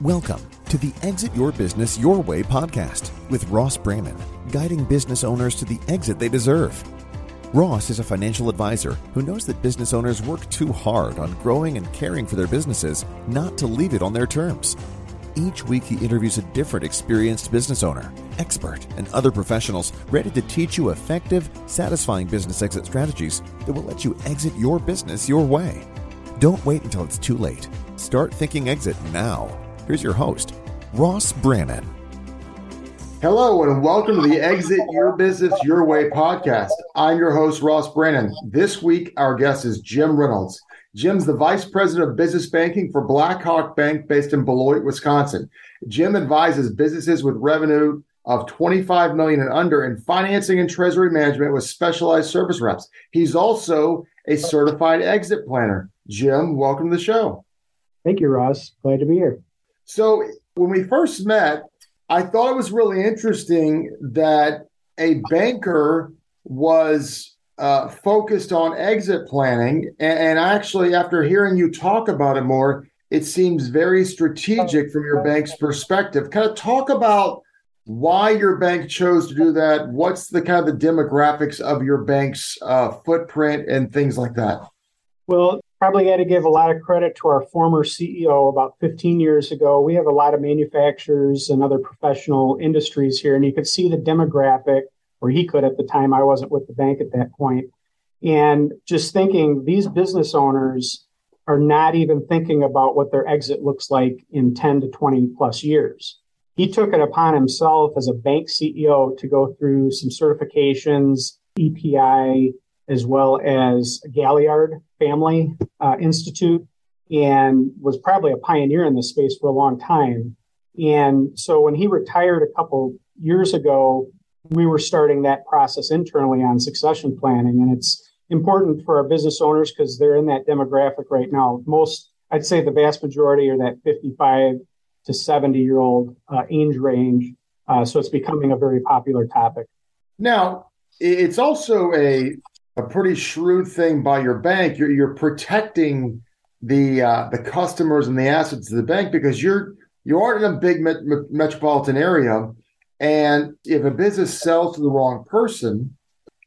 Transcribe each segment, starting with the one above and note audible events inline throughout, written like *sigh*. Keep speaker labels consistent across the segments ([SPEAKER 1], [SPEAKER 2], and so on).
[SPEAKER 1] Welcome to the Exit Your Business Your Way podcast with Ross Brennan, guiding business owners to the exit they deserve. Ross is a financial advisor who knows that business owners work too hard on growing and caring for their businesses not to leave it on their terms. Each week, he interviews a different experienced business owner, expert, and other professionals ready to teach you effective, satisfying business exit strategies that will let you exit your business your way. Don't wait until it's too late. Start thinking exit now. Here's your host, Ross Brennan.
[SPEAKER 2] Hello, and welcome to the Exit Your Business Your Way podcast. I'm your host, Ross Brennan. This week, our guest is Jim Reynolds. Jim's the Vice President of Business Banking for Blackhawk Bank based in Beloit, Wisconsin. Jim advises businesses with revenue of 25 million and under in financing and treasury management with specialized service reps. He's also a certified exit planner. Jim, welcome to the show.
[SPEAKER 3] Thank you, Ross. Glad to be here.
[SPEAKER 2] So when we first met, I thought it was really interesting that a banker was uh, focused on exit planning. And, and actually, after hearing you talk about it more, it seems very strategic from your bank's perspective. Kind of talk about why your bank chose to do that. What's the kind of the demographics of your bank's uh, footprint and things like that?
[SPEAKER 3] Well, probably got to give a lot of credit to our former CEO about 15 years ago. We have a lot of manufacturers and other professional industries here, and you could see the demographic, or he could at the time. I wasn't with the bank at that point. And just thinking these business owners are not even thinking about what their exit looks like in 10 to 20 plus years. He took it upon himself as a bank CEO to go through some certifications, EPI, as well as Galliard Family uh, Institute, and was probably a pioneer in this space for a long time. And so when he retired a couple years ago, we were starting that process internally on succession planning. And it's important for our business owners because they're in that demographic right now. Most, I'd say the vast majority are that 55 to 70 year old uh, age range. Uh, so it's becoming a very popular topic.
[SPEAKER 2] Now, it's also a a pretty shrewd thing by your bank. You're, you're protecting the uh, the customers and the assets of the bank because you're you aren't in a big met- metropolitan area, and if a business sells to the wrong person,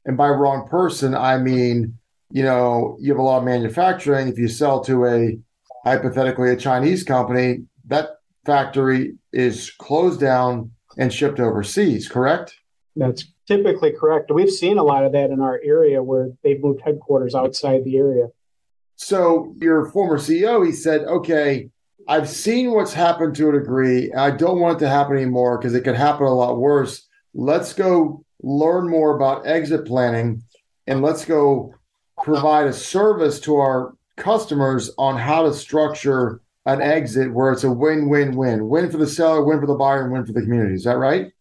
[SPEAKER 2] and by wrong person I mean you know you have a lot of manufacturing. If you sell to a hypothetically a Chinese company, that factory is closed down and shipped overseas. Correct?
[SPEAKER 3] That's typically correct. We've seen a lot of that in our area where they've moved headquarters outside the area.
[SPEAKER 2] So your former CEO, he said, okay, I've seen what's happened to a degree. I don't want it to happen anymore because it could happen a lot worse. Let's go learn more about exit planning and let's go provide a service to our customers on how to structure an exit where it's a win-win-win, win for the seller, win for the buyer, and win for the community. Is that right?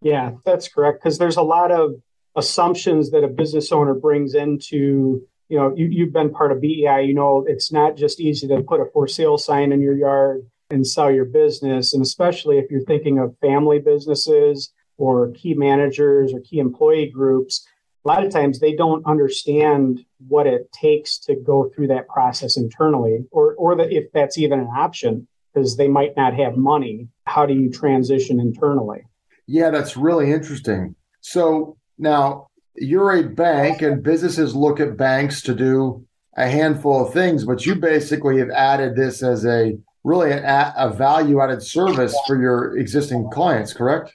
[SPEAKER 3] Yeah, that's correct. Because there's a lot of assumptions that a business owner brings into, you know, you, you've been part of BEI, you know, it's not just easy to put a for sale sign in your yard and sell your business. And especially if you're thinking of family businesses or key managers or key employee groups, a lot of times they don't understand what it takes to go through that process internally or, or that if that's even an option because they might not have money. How do you transition internally?
[SPEAKER 2] Yeah, that's really interesting. So now you're a bank, and businesses look at banks to do a handful of things, but you basically have added this as a really a, a value added service for your existing clients, correct?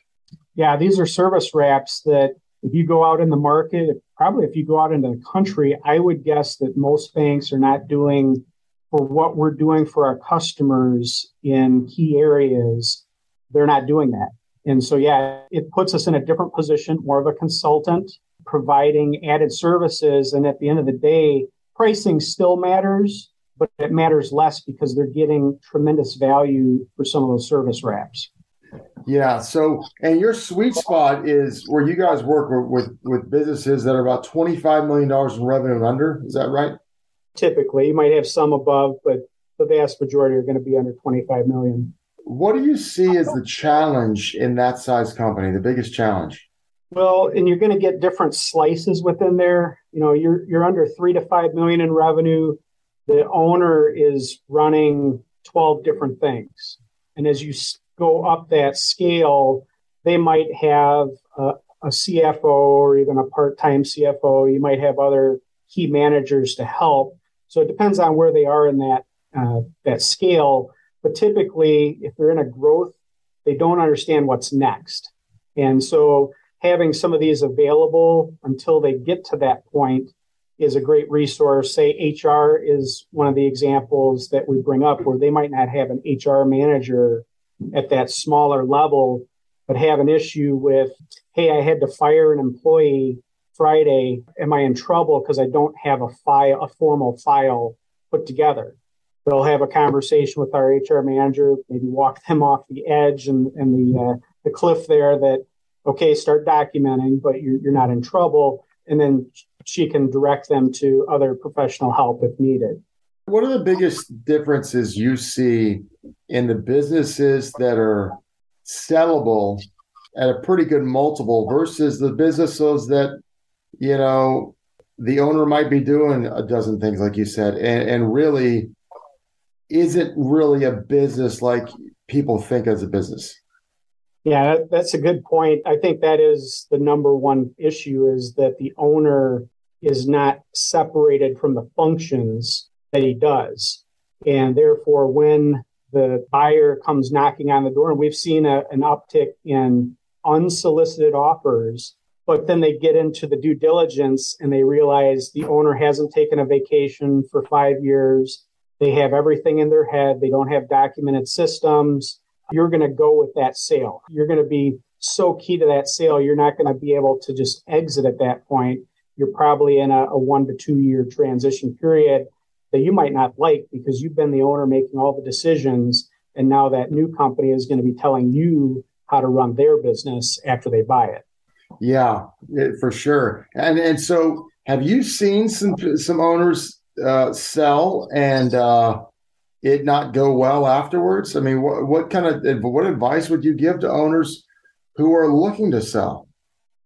[SPEAKER 3] Yeah, these are service wraps that if you go out in the market, probably if you go out into the country, I would guess that most banks are not doing for what we're doing for our customers in key areas. They're not doing that. And so, yeah, it puts us in a different position, more of a consultant, providing added services. And at the end of the day, pricing still matters, but it matters less because they're getting tremendous value for some of those service wraps.
[SPEAKER 2] Yeah. So, and your sweet spot is where you guys work with with, with businesses that are about twenty five million dollars in revenue and under. Is that right?
[SPEAKER 3] Typically, you might have some above, but the vast majority are going to be under twenty five million.
[SPEAKER 2] What do you see as the challenge in that size company? The biggest challenge?
[SPEAKER 3] Well, and you're going to get different slices within there. You know, you're you're under three to five million in revenue. The owner is running twelve different things, and as you go up that scale, they might have a, a CFO or even a part-time CFO. You might have other key managers to help. So it depends on where they are in that uh, that scale. But typically, if they're in a growth, they don't understand what's next, and so having some of these available until they get to that point is a great resource. Say HR is one of the examples that we bring up where they might not have an HR manager at that smaller level, but have an issue with, hey, I had to fire an employee Friday. Am I in trouble because I don't have a file, a formal file put together? They'll have a conversation with our HR manager, maybe walk them off the edge and, and the uh, the cliff there that okay, start documenting, but you're, you're not in trouble, and then she can direct them to other professional help if needed.
[SPEAKER 2] What are the biggest differences you see in the businesses that are sellable at a pretty good multiple versus the businesses that, you know, the owner might be doing a dozen things, like you said, and, and really isn't really a business like people think as a business?
[SPEAKER 3] Yeah, that's a good point. I think that is the number one issue is that the owner is not separated from the functions that he does. And therefore, when the buyer comes knocking on the door, and we've seen a, an uptick in unsolicited offers, but then they get into the due diligence and they realize the owner hasn't taken a vacation for five years. They have everything in their head. They don't have documented systems. You're going to go with that sale. You're going to be so key to that sale. You're not going to be able to just exit at that point. You're probably in a, a one to two year transition period that you might not like because you've been the owner making all the decisions. And now that new company is going to be telling you how to run their business after they buy it.
[SPEAKER 2] Yeah, for sure. And and so have you seen some some owners uh, sell and uh, it not go well afterwards? I mean, what, what kind of what advice would you give to owners who are looking to sell?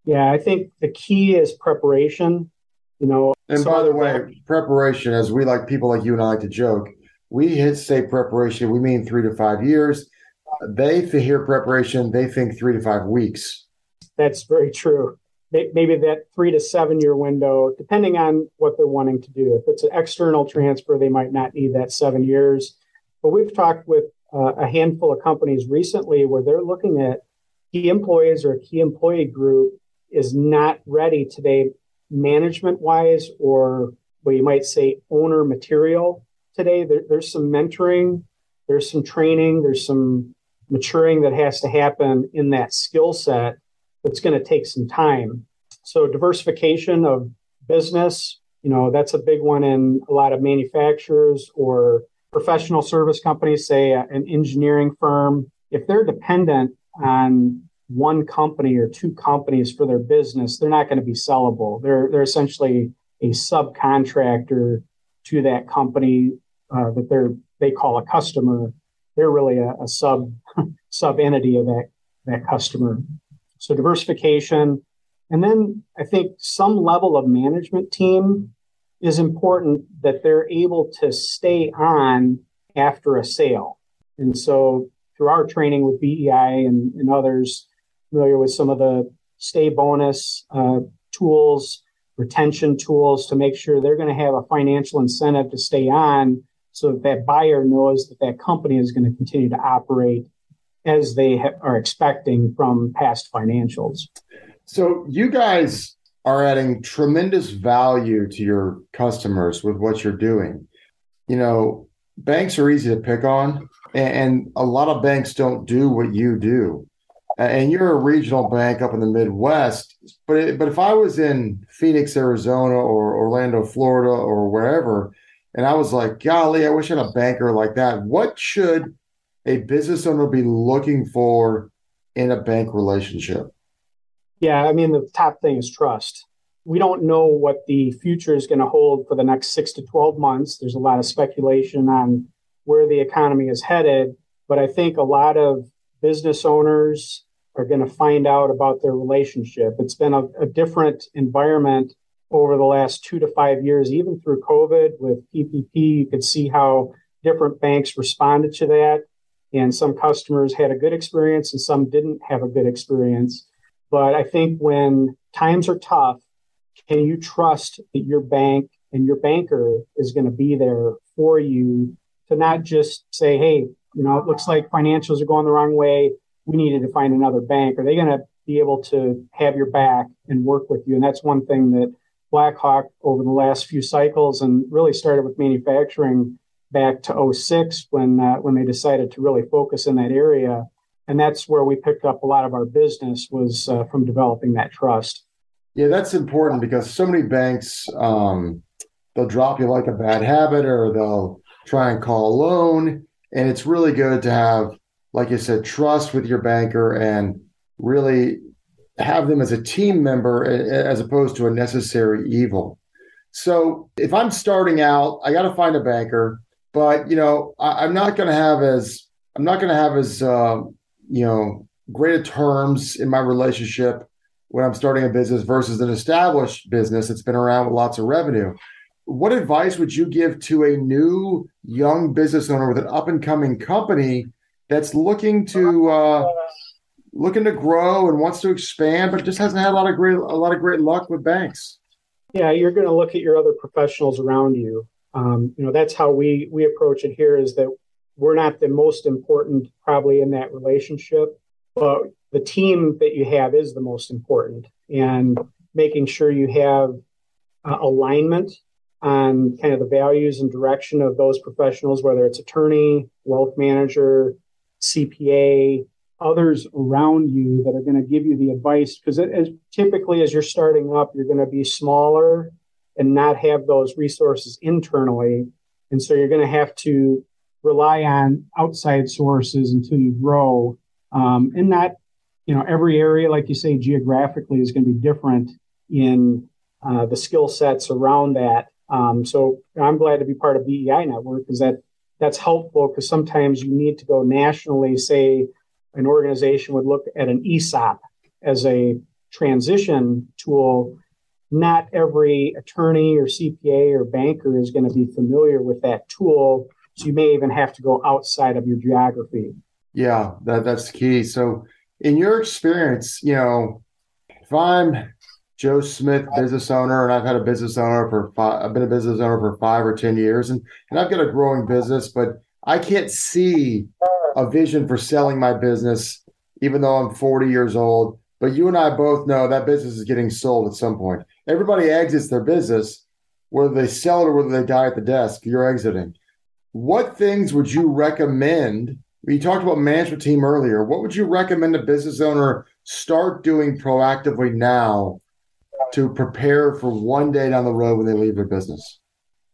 [SPEAKER 3] Yeah, I think the key is preparation. You know,
[SPEAKER 2] and by the way, preparation, as we like people like you and I like to joke, we hit say preparation, we mean three to five years. They hear preparation, they think three to five weeks.
[SPEAKER 3] That's very true. Maybe that three to seven year window, depending on what they're wanting to do. If it's an external transfer, they might not need that seven years. But we've talked with uh, a handful of companies recently where they're looking at key employees or a key employee group is not ready today management wise or what you might say owner material today. There, there's some mentoring, there's some training, there's some maturing that has to happen in that skill set that's going to take some time. So diversification of business, you know, that's a big one in a lot of manufacturers or professional service companies, say an engineering firm. If they're dependent on one company or two companies for their business, they're not going to be sellable. They're they're essentially a subcontractor to that company uh, that they're they call a customer. They're really a, a sub *laughs* sub entity of that that customer. So diversification, and then I think some level of management team is important that they're able to stay on after a sale. And so through our training with BEI and, and others, familiar with some of the stay bonus uh, tools, retention tools to make sure they're going to have a financial incentive to stay on so that that buyer knows that that company is going to continue to operate as they ha- are expecting from past financials.
[SPEAKER 2] So you guys are adding tremendous value to your customers with what you're doing. You know, banks are easy to pick on, and a lot of banks don't do what you do and you're a regional bank up in the Midwest. But it, but if I was in Phoenix, Arizona, or Orlando, Florida, or wherever, And I was like, golly, I wish I had a banker like that. What should a business owner be looking for in a bank relationship?
[SPEAKER 3] Yeah, I mean, the top thing is trust. We don't know what the future is going to hold for the next six to 12 months. There's a lot of speculation on where the economy is headed. But I think a lot of business owners are going to find out about their relationship. It's been a, a different environment over the last two to five years, even through COVID with PPP. You could see how different banks responded to that. And some customers had a good experience and some didn't have a good experience. But I think when times are tough, can you trust that your bank and your banker is going to be there for you to not just say, hey, you know, it looks like financials are going the wrong way. We needed to find another bank. Are they going to be able to have your back and work with you? And that's one thing that Blackhawk over the last few cycles and really started with manufacturing back to 06 when uh, when they decided to really focus in that area. And that's where we picked up a lot of our business was uh, from developing that trust.
[SPEAKER 2] Yeah that's important because so many banks um, they'll drop you like a bad habit or they'll try and call a loan. And it's really good to have like you said trust with your banker and really have them as a team member as opposed to a necessary evil. So if i'm starting out i got to find a banker but you know, I, am not going to have as I'm not going to have as uh, you know great terms in my relationship when I'm starting a business versus an established business that's been around with lots of revenue. What advice would you give to a new young business owner with an up and coming company that's looking to uh, looking to grow and wants to expand, but just hasn't had a lot of great a lot of great luck with banks?
[SPEAKER 3] Yeah, you're going to look at your other professionals around you um, you know that's how we we approach it here is that we're not the most important probably in that relationship but the team that you have is the most important and making sure you have uh, alignment on kind of the values and direction of those professionals whether it's attorney wealth manager cpa others around you that are going to give you the advice. Because typically as you're starting up you're going to be smaller and not have those resources internally. And so you're going to have to rely on outside sources until you grow. Um, and that, you know, every area, like you say, geographically is going to be different in uh, the skill sets around that. Um, so I'm glad to be part of BEI Network because that that's helpful because sometimes you need to go nationally. Say an organization would look at an ESOP as a transition tool not every attorney or CPA or banker is going to be familiar with that tool. So you may even have to go outside of your geography.
[SPEAKER 2] Yeah, that, that's the key. So, in your experience, you know, if I'm Joe Smith, business owner, and I've had a business owner for five, I've been a business owner for five or 10 years, and, and I've got a growing business, but I can't see a vision for selling my business, even though I'm 40 years old. But you and I both know that business is getting sold at some point everybody exits their business, whether they sell it or whether they die at the desk, you're exiting. What things would you recommend? You talked about management team earlier. What would you recommend a business owner start doing proactively now to prepare for one day down the road when they leave their business?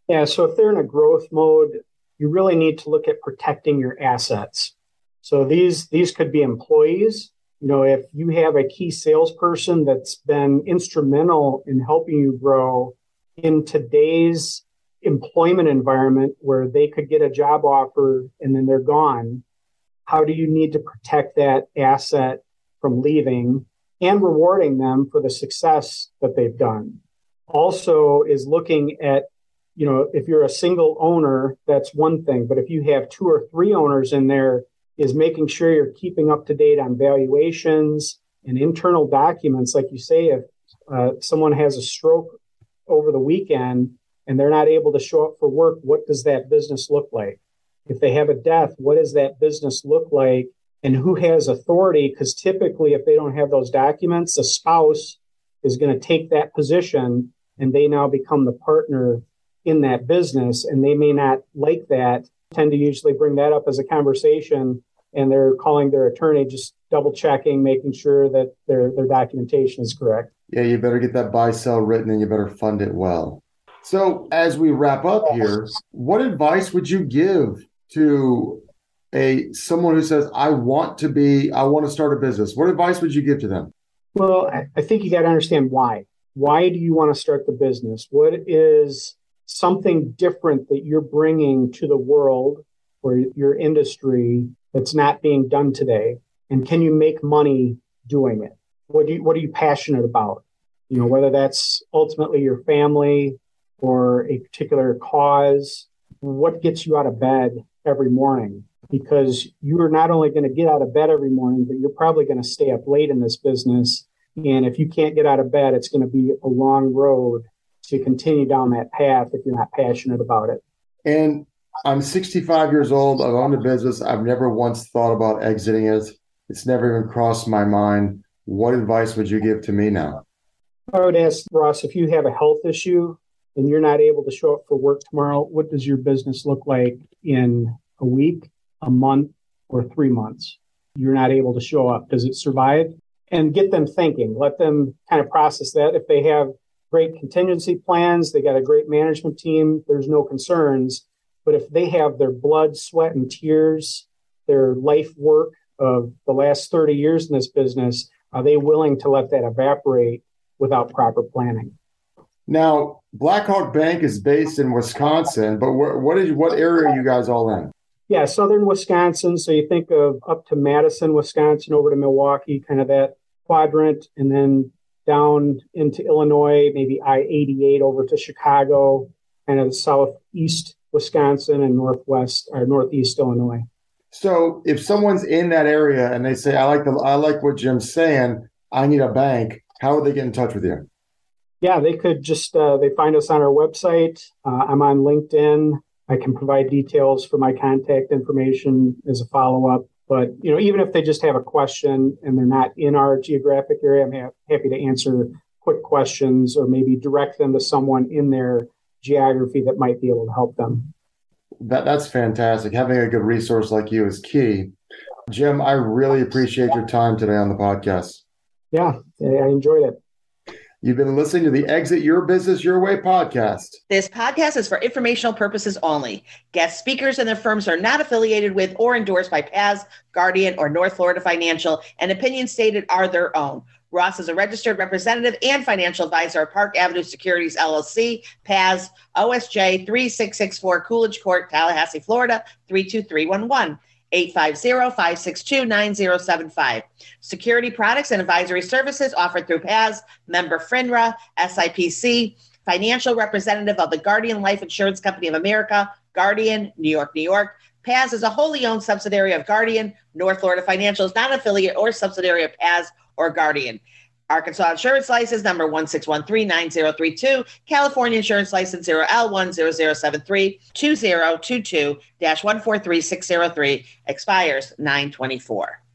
[SPEAKER 3] Yeah, so if they're in a growth mode, you really need to look at protecting your assets. So these these could be employees, you know, if you have a key salesperson that's been instrumental in helping you grow in today's employment environment where they could get a job offer and then they're gone, how do you need to protect that asset from leaving and rewarding them for the success that they've done? Also, is looking at you know, if you're a single owner, that's one thing. But if you have two or three owners in there, is making sure you're keeping up to date on valuations and internal documents. Like you say, if uh, someone has a stroke over the weekend and they're not able to show up for work, what does that business look like? If they have a death, what does that business look like? And who has authority? Because typically, if they don't have those documents, the spouse is going to take that position and they now become the partner in that business and they may not like that tend to usually bring that up as a conversation and they're calling their attorney just double checking making sure that their their documentation is correct
[SPEAKER 2] yeah you better get that buy sell written and you better fund it well So, as we wrap up here, what advice would you give to a someone who says, "I want to be, I want to start a business"? What advice would you give to them?
[SPEAKER 3] Well, I think you got to understand why. Why do you want to start the business? What is something different that you're bringing to the world or your industry that's not being done today? And can you make money doing it? What do you, what are you passionate about? You know, whether that's ultimately your family or a particular cause, what gets you out of bed every morning? Because you're not only going to get out of bed every morning, but you're probably going to stay up late in this business. And if you can't get out of bed, it's going to be a long road to continue down that path if you're not passionate about it.
[SPEAKER 2] And I'm 65 years old. I've owned a business. I've never once thought about exiting it. It's never even crossed my mind. What advice would you give to me now?
[SPEAKER 3] I would ask Ross if you have a health issue and you're not able to show up for work tomorrow, what does your business look like in a week, a month, or three months? You're not able to show up. Does it survive? And get them thinking. Let them kind of process that. If they have great contingency plans, they got a great management team, there's no concerns. But if they have their blood, sweat, and tears, their life work of the last 30 years in this business, are they willing to let that evaporate without proper planning?
[SPEAKER 2] Now, Blackhawk Bank is based in Wisconsin, but what, what is what area are you guys all in?
[SPEAKER 3] Yeah, southern Wisconsin. So you think of up to Madison, Wisconsin, over to Milwaukee, kind of that quadrant, and then down into Illinois, maybe I 88 over to Chicago, kind of southeast Wisconsin and northwest or northeast Illinois.
[SPEAKER 2] So if someone's in that area and they say, I like the I like what Jim's saying, I need a bank, how would they get in touch with you?
[SPEAKER 3] Yeah, they could just uh, they find us on our website. Uh, I'm on LinkedIn. I can provide details for my contact information as a follow up. But you know, even if they just have a question and they're not in our geographic area, I'm ha- happy to answer quick questions or maybe direct them to someone in their geography that might be able to help them.
[SPEAKER 2] That that's fantastic. Having a good resource like you is key. Jim, I really appreciate your time today on the podcast.
[SPEAKER 3] Yeah, I enjoyed it.
[SPEAKER 2] You've been listening to the Exit Your Business Your Way podcast.
[SPEAKER 4] This podcast is for informational purposes only. Guest speakers and their firms are not affiliated with or endorsed by PAS, Guardian, or North Florida Financial, and opinions stated are their own. Ross is a registered representative and financial advisor of Park Avenue Securities LLC, PAS, OSJ 3664 Coolidge Court, Tallahassee, Florida 32311. 850-562-9075. Security products and advisory services offered through PAS, member FINRA, SIPC, financial representative of the Guardian Life Insurance Company of America, Guardian, New York, New York. PAS is a wholly owned subsidiary of Guardian. North Florida Financial is not an affiliate or subsidiary of PAS or Guardian. Arkansas Insurance License number 16139032, California Insurance License 0L10073 2022 143603, expires 924.